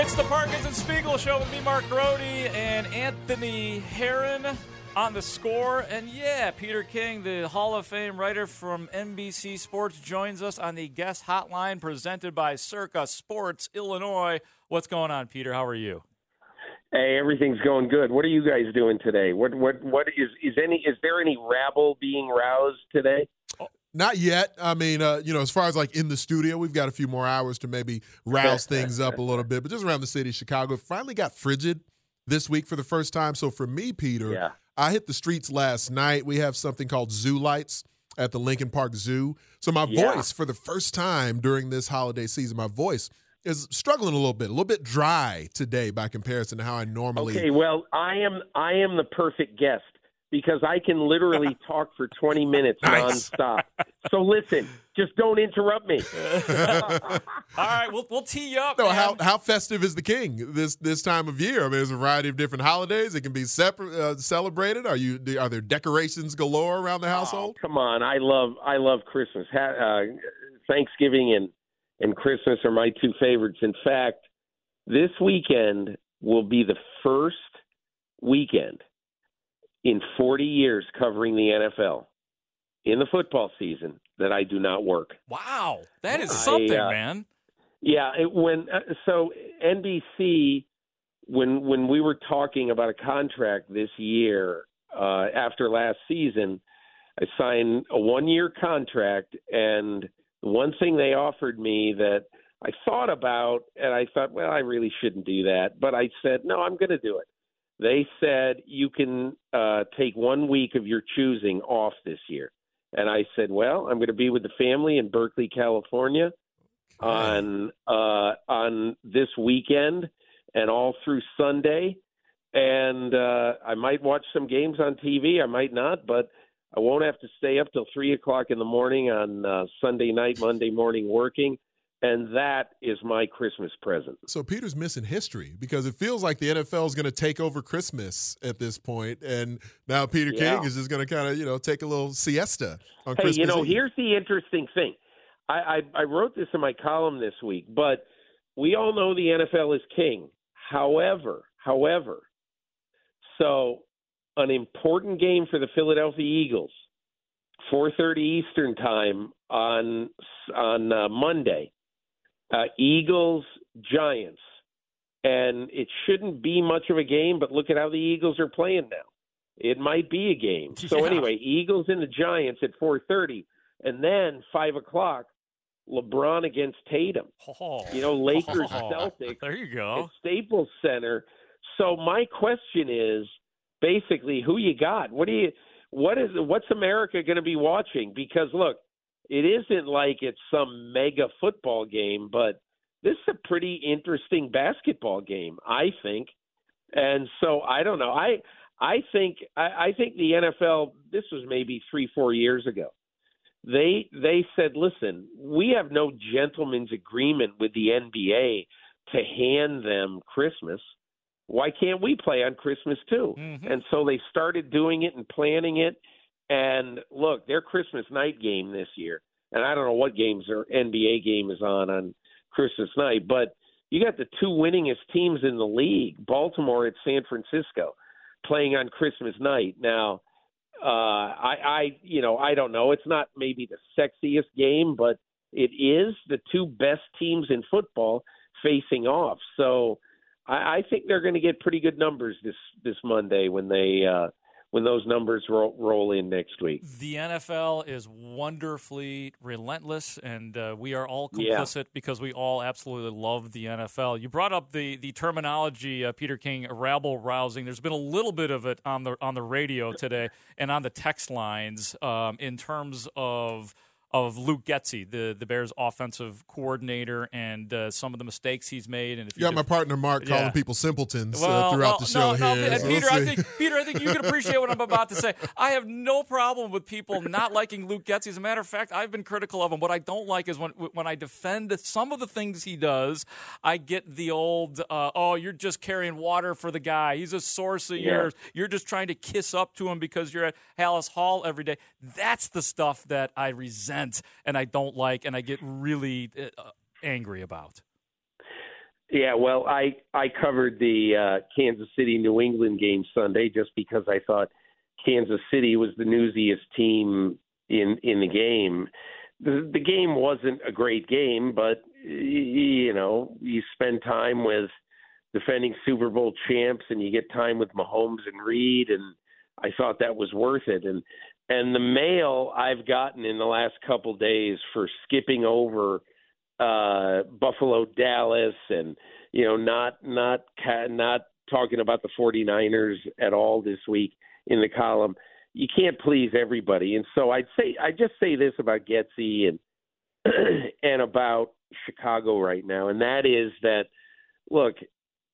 It's the Parkins and Spiegel Show with me, Mark Grote, and Anthony Herron on the score. And yeah, Peter King, the Hall of Fame writer from NBC Sports, joins us on the guest hotline presented by Circa Sports Illinois. What's going on, Peter? How are you? Hey, everything's going good. What are you guys doing today? What what what is is any is there any rabble being roused today? Not yet. I mean, uh, you know, as far as like in the studio, we've got a few more hours to maybe rouse things up a little bit. But just around the city of Chicago, it finally got frigid this week for the first time. So for me, Peter, Yeah. I hit the streets last night. We have something called Zoo Lights at the Lincoln Park Zoo. So my Yeah. voice, for the first time during this holiday season, my voice is struggling a little bit, a little bit dry today by comparison to how I normally. Okay, well, I am I am the perfect guest because I can literally talk for 20 minutes Nice. nonstop. So listen, just don't interrupt me. All right, we'll, we'll tee you up. No, man. how how festive is the king this this time of year? I mean, there's a variety of different holidays. It can be separate, uh, celebrated. Are you are there decorations galore around the household? Oh, come on, I love I love Christmas. Ha- uh, Thanksgiving and and Christmas are my two favorites. In fact, this weekend will be the first weekend in 40 years covering the NFL in the football season that I do not work. Wow, that is I, something, uh, man. Yeah, it, when uh, so NBC when when we were talking about a contract this year uh, after last season, I signed a one year contract, and the one thing they offered me that I thought about, and I thought, well, I really shouldn't do that, but I said, no, I'm going to do it. They said you can uh, take one week of your choosing off this year. And I said, well, I'm going to be with the family in Berkeley, California on uh, on this weekend and all through Sunday. And uh, I might watch some games on TV. I might not, but I won't have to stay up till three o'clock in the morning on uh, Sunday night, Monday morning working. And that is my Christmas present. So Peter's missing history because it feels like the NFL is going to take over Christmas at this point, and now Peter Yeah. King is just going to kind of you know take a little siesta on Hey, Christmas. you know, Eve. here's the interesting thing. I, I, I wrote this in my column this week, but we all know the NFL is king. However, however, so an important game for the Philadelphia Eagles, 4:30 Eastern time on on uh, Monday. Uh, Eagles, Giants. And it shouldn't be much of a game, but look at how the Eagles are playing now. It might be a game. So Yeah. anyway, Eagles and the Giants at 4:30, and then five o'clock, LeBron against Tatum. Oh. You know, Lakers, Oh, Celtics There you at go. Staples Center. So my question is basically who you got? What do you what is what's America going to be watching? Because look, it isn't like it's some mega football game, but this is a pretty interesting basketball game, I think. And so I don't know. I I think I, I think the NFL. This was maybe three four years ago. They they said, listen, we have no gentleman's agreement with the NBA to hand them Christmas. Why can't we play on Christmas too? Mhm. And so they started doing it and planning it. And look, their Christmas night game this year, and I don't know what games their NBA game is on on Christmas night, but you got the two winningest teams in the league, Baltimore at San Francisco, playing on Christmas night. Now, uh, I, I, you know, I don't know. It's not maybe the sexiest game, but it is the two best teams in football facing off. So I, I think they're going to get pretty good numbers this this Monday when they uh, when those numbers roll, roll in next week. The NFL is wonderfully relentless, and uh, we are all Yeah. complicit because we all absolutely love the NFL. You brought up the the terminology, uh, Peter King, rabble rousing. There's been a little bit of it on the on the radio today and on the text lines um, in terms of of Luke Getsy, the the Bears' offensive coordinator, and uh, some of the mistakes he's made. And if You got my partner Mark calling people simpletons well, uh, throughout well, the show no, here. No, so Peter, we'll I think Peter, I think you can appreciate what I'm about to say. I have no problem with people not liking Luke Getsy. As a matter of fact, I've been critical of him. What I don't like is when when I defend some of the things he does, I get the old, uh, "Oh, you're just carrying water for the guy. He's a source of Yeah. yours. You're just trying to kiss up to him because you're at Halas Hall every day." That's the stuff that I resent and I don't like, and I get really uh, angry about. Yeah, well, I I covered the uh, Kansas City New England game Sunday just because I thought Kansas City was the newsiest team in in the game. The, the game wasn't a great game, but you know you spend time with defending Super Bowl champs, and you get time with Mahomes and Reid, and I thought that was worth it. And and the mail I've gotten in the last couple days for skipping over uh Buffalo Dallas and you know not not not talking about the 49ers at all this week in the column you can't please everybody. And so I'd say I just say this about Getsy and and about Chicago right now and that is that look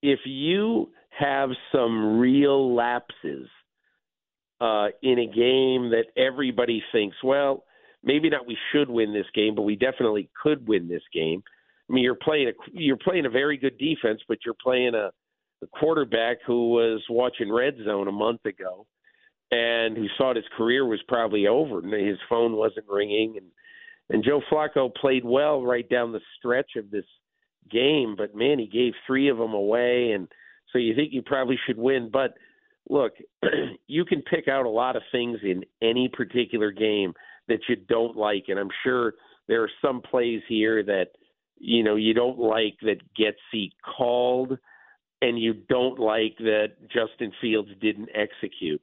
if you have some real lapses uh in a game that everybody thinks well maybe not we should win this game, but we definitely could win this game. I mean, you're playing a you're playing a very good defense, but you're playing a, a quarterback who was watching Red Zone a month ago, and who thought his career was probably over, and his phone wasn't ringing, and and Joe Flacco played well right down the stretch of this game, but man, he gave three of them away, and so you think you probably should win, but look, you can pick out a lot of things in any particular game that you don't like, and I'm sure there are some plays here that you know you don't like that Getsy called, and you don't like that Justin Fields didn't execute.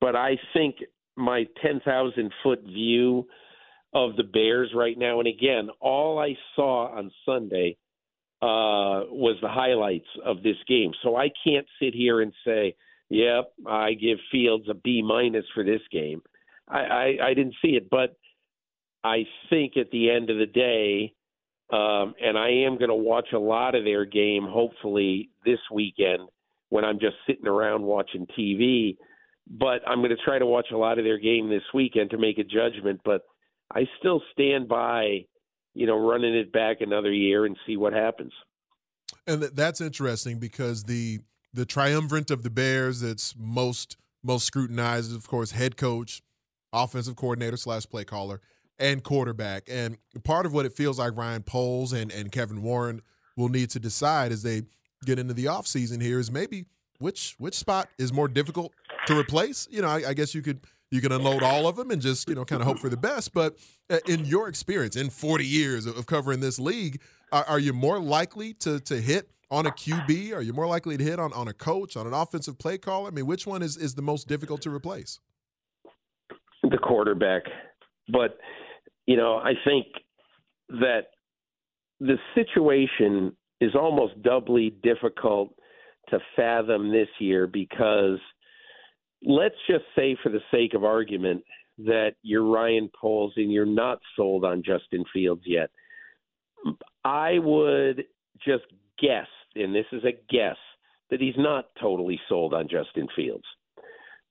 But I think my ten thousand foot view of the Bears right now, and again, all I saw on Sunday uh, was the highlights of this game, so I can't sit here and say, "Yep, I give Fields a B minus for this game." I, I, I didn't see it, but I think at the end of the day, um, and I am going to watch a lot of their game, hopefully this weekend when I'm just sitting around watching TV. But I'm going to try to watch a lot of their game this weekend to make a judgment. But I still stand by, you know, running it back another year and see what happens. And that's interesting because the the triumvirate of the Bears that's most most scrutinized, of course, head coach, offensive coordinator slash play caller, and quarterback. And part of what it feels like Ryan Poles and, and Kevin Warren will need to decide as they get into the offseason here is maybe which which spot is more difficult to replace. You know, I, I guess you could you can unload all of them and just you know kind of hope for the best. But uh, in your experience, in 40 years of covering this league, Are, are you more likely to to hit on a QB? Are you more likely to hit on, on a coach, on an offensive play caller? I mean, which one is, is the most difficult to replace? The quarterback. But, you know, I think that the situation is almost doubly difficult to fathom this year because let's just say, for the sake of argument, that you're Ryan Poles and you're not sold on Justin Fields yet. I would just guess, and this is a guess, that he's not totally sold on Justin Fields.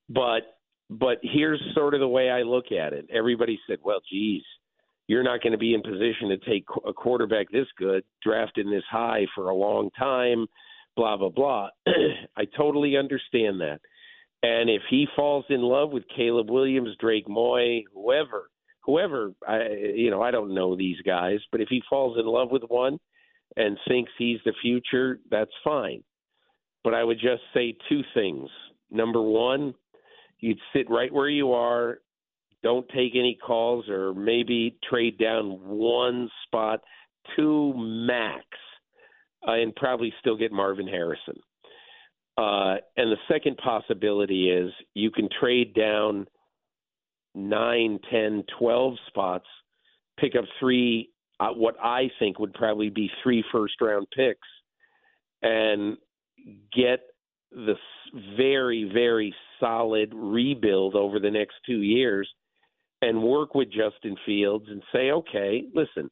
But but here's sort of the way I look at it. Everybody said, "Well, geez, you're not going to be in position to take a quarterback this good, drafted this high for a long time, blah blah blah." I totally understand that. And if he falls in love with Caleb Williams, Drake Maye, whoever, whoever, I, you know, I don't know these guys, but if he falls in love with one and thinks he's the future, that's fine. But I would just say two things. Number one, you'd sit right where you are, don't take any calls, or maybe trade down one spot, two max, uh, and probably still get Marvin Harrison. Uh, and the second possibility is you can trade down nine, ten, twelve spots, pick up three, uh, what I think would probably be three first round picks, and get the very, very solid rebuild over the next two years and work with Justin Fields and say, okay, listen,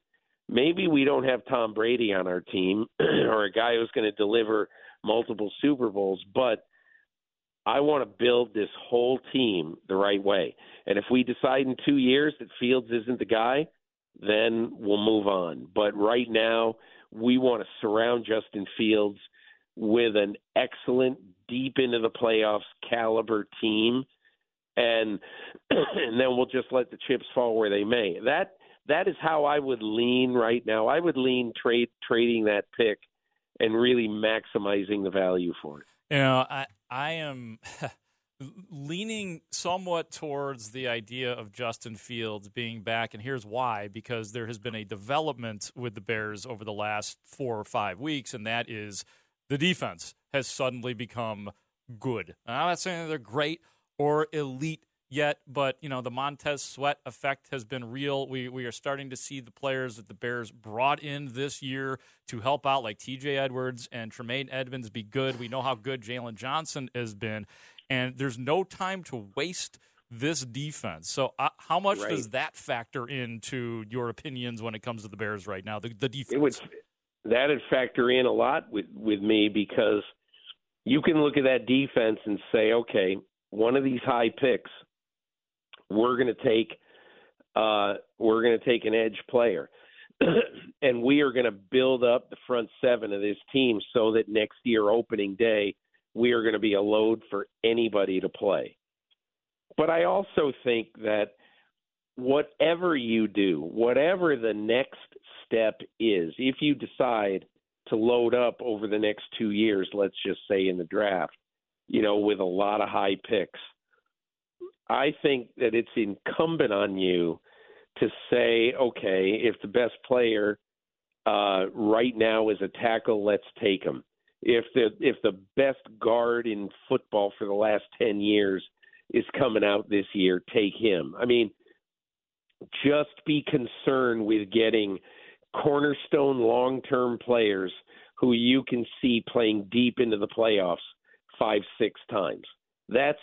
maybe we don't have Tom Brady on our team or a guy who's going to deliver multiple Super Bowls, but I want to build this whole team the right way. And if we decide in two years that Fields isn't the guy, then we'll move on. But right now, we want to surround Justin Fields with an excellent, deep into the playoffs caliber team, and and then we'll just let the chips fall where they may. That that is how I would lean right now. I would lean trade trading that pick and really maximizing the value for it. You know, I I am leaning somewhat towards the idea of Justin Fields being back, and here's why: because there has been a development with the Bears over the last four or five weeks, and that is the defense has suddenly become good. I'm not saying they're great or elite yet, but you know the Montez Sweat effect has been real. We we are starting to see the players that the Bears brought in this year to help out, like T.J. Edwards and Tremaine Edmunds, be good. We know how good Jaylon Johnson has been, and there's no time to waste this defense. So, uh, how much right. does that factor into your opinions when it comes to the Bears right now? The, the defense. It would factor in a lot with with me because you can look at that defense and say, okay, one of these high picks we're going to take uh, we're going to take an edge player, and we are going to build up the front seven of this team so that next year opening day we are going to be a load for anybody to play. But I also think that whatever you do, whatever the next step is, if you decide to load up over the next two years, let's just say in the draft, you know, with a lot of high picks I think that it's incumbent on you to say, okay, if the best player uh, right now is a tackle, let's take him. If the if the best guard in football for the last ten years is coming out this year, take him. I mean, just be concerned with getting cornerstone long term players who you can see playing deep into the playoffs five, six times. That's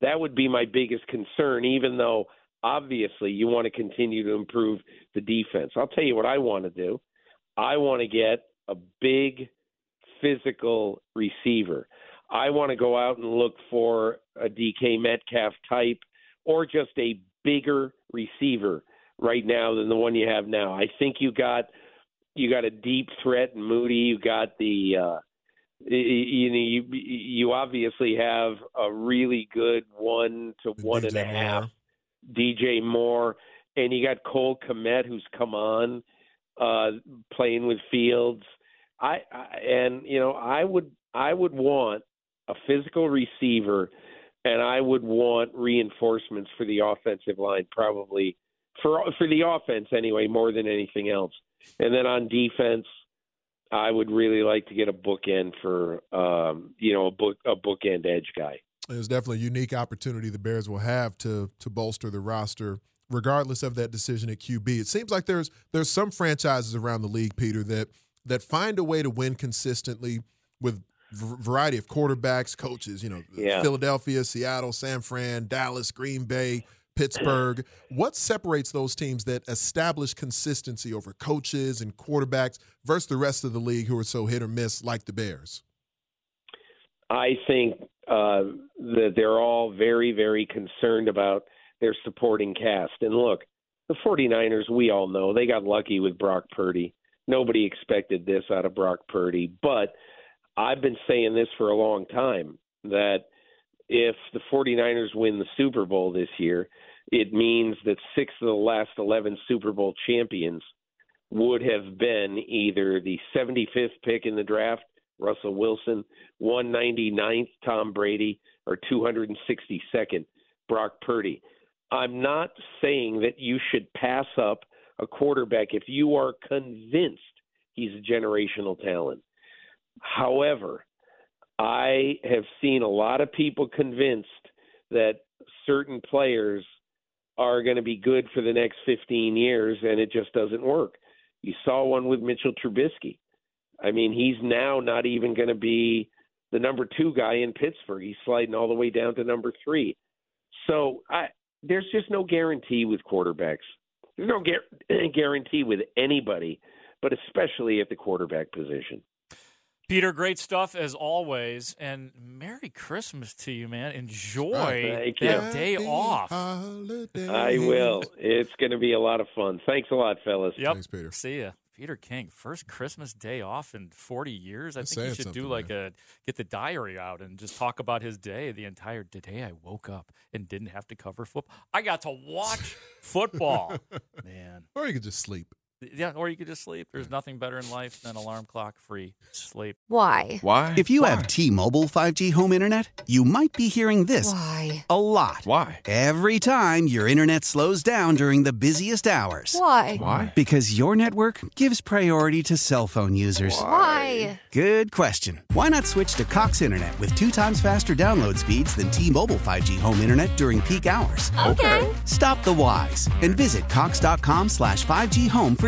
that would be my biggest concern, even though obviously you want to continue to improve the defense. I'll tell you what I want to do. I want to get a big physical receiver. I want to go out and look for a DK Metcalf type or just a bigger receiver right now than the one you have now. I think you got you got a deep threat in Mooney. You got the uh, you know you you obviously have a really good one to one DJ and a half Moore. DJ Moore, and you got Cole Kmet who's come on uh, playing with Fields. I, I and you know I would I would want a physical receiver, and I would want reinforcements for the offensive line probably for for the offense anyway more than anything else. And then on defense, I would really like to get a bookend for um, you know a book a bookend edge guy. It's definitely a unique opportunity the Bears will have to to bolster the roster, regardless of that decision at QB. It seems like there's there's some franchises around the league, Peter, that that find a way to win consistently with variety of quarterbacks, coaches. You know, yeah. Philadelphia, Seattle, San Fran, Dallas, Green Bay. Pittsburgh. What separates those teams that establish consistency over coaches and quarterbacks versus the rest of the league who are so hit or miss like the Bears? I think uh, that they're all very, very concerned about their supporting cast. And look, the 49ers, we all know, they got lucky with Brock Purdy. Nobody expected this out of Brock Purdy. But I've been saying this for a long time that if the 49ers win the Super Bowl this year, it means that six of the last 11 Super Bowl champions would have been either the 75th pick in the draft, Russell Wilson, 199th, Tom Brady, or 262nd, Brock Purdy. I'm not saying that you should pass up a quarterback if you are convinced he's a generational talent. However, I have seen a lot of people convinced that certain players are going to be good for the next 15 years, and it just doesn't work. You saw one with Mitchell Trubisky. I mean, he's now not even going to be the number two guy in Pittsburgh. He's sliding all the way down to number three. So I, there's just no guarantee with quarterbacks. There's no guarantee with anybody, but especially at the quarterback position. Peter, great stuff as always, and Merry Christmas to you, man. Enjoy oh, that day off. Holiday. I will. It's going to be a lot of fun. Thanks a lot, fellas. Yep. Thanks, Peter. See ya. Peter King, first Christmas day off in 40 years. I That's think you should do like a get the diary out and just talk about his day. The entire day I woke up and didn't have to cover football. I got to watch football, man. Or you could just sleep. Yeah, or you could just sleep. There's nothing better in life than alarm clock free sleep. Why? Why? If you Why? have T-Mobile 5G home internet, you might be hearing this Why? a lot. Why? Every time your internet slows down during the busiest hours. Why? Why? Because your network gives priority to cell phone users. Why? Good question. Why not switch to Cox Internet with two times faster download speeds than T-Mobile 5G home internet during peak hours? Okay. Stop the whys and visit cox.com slash 5G home for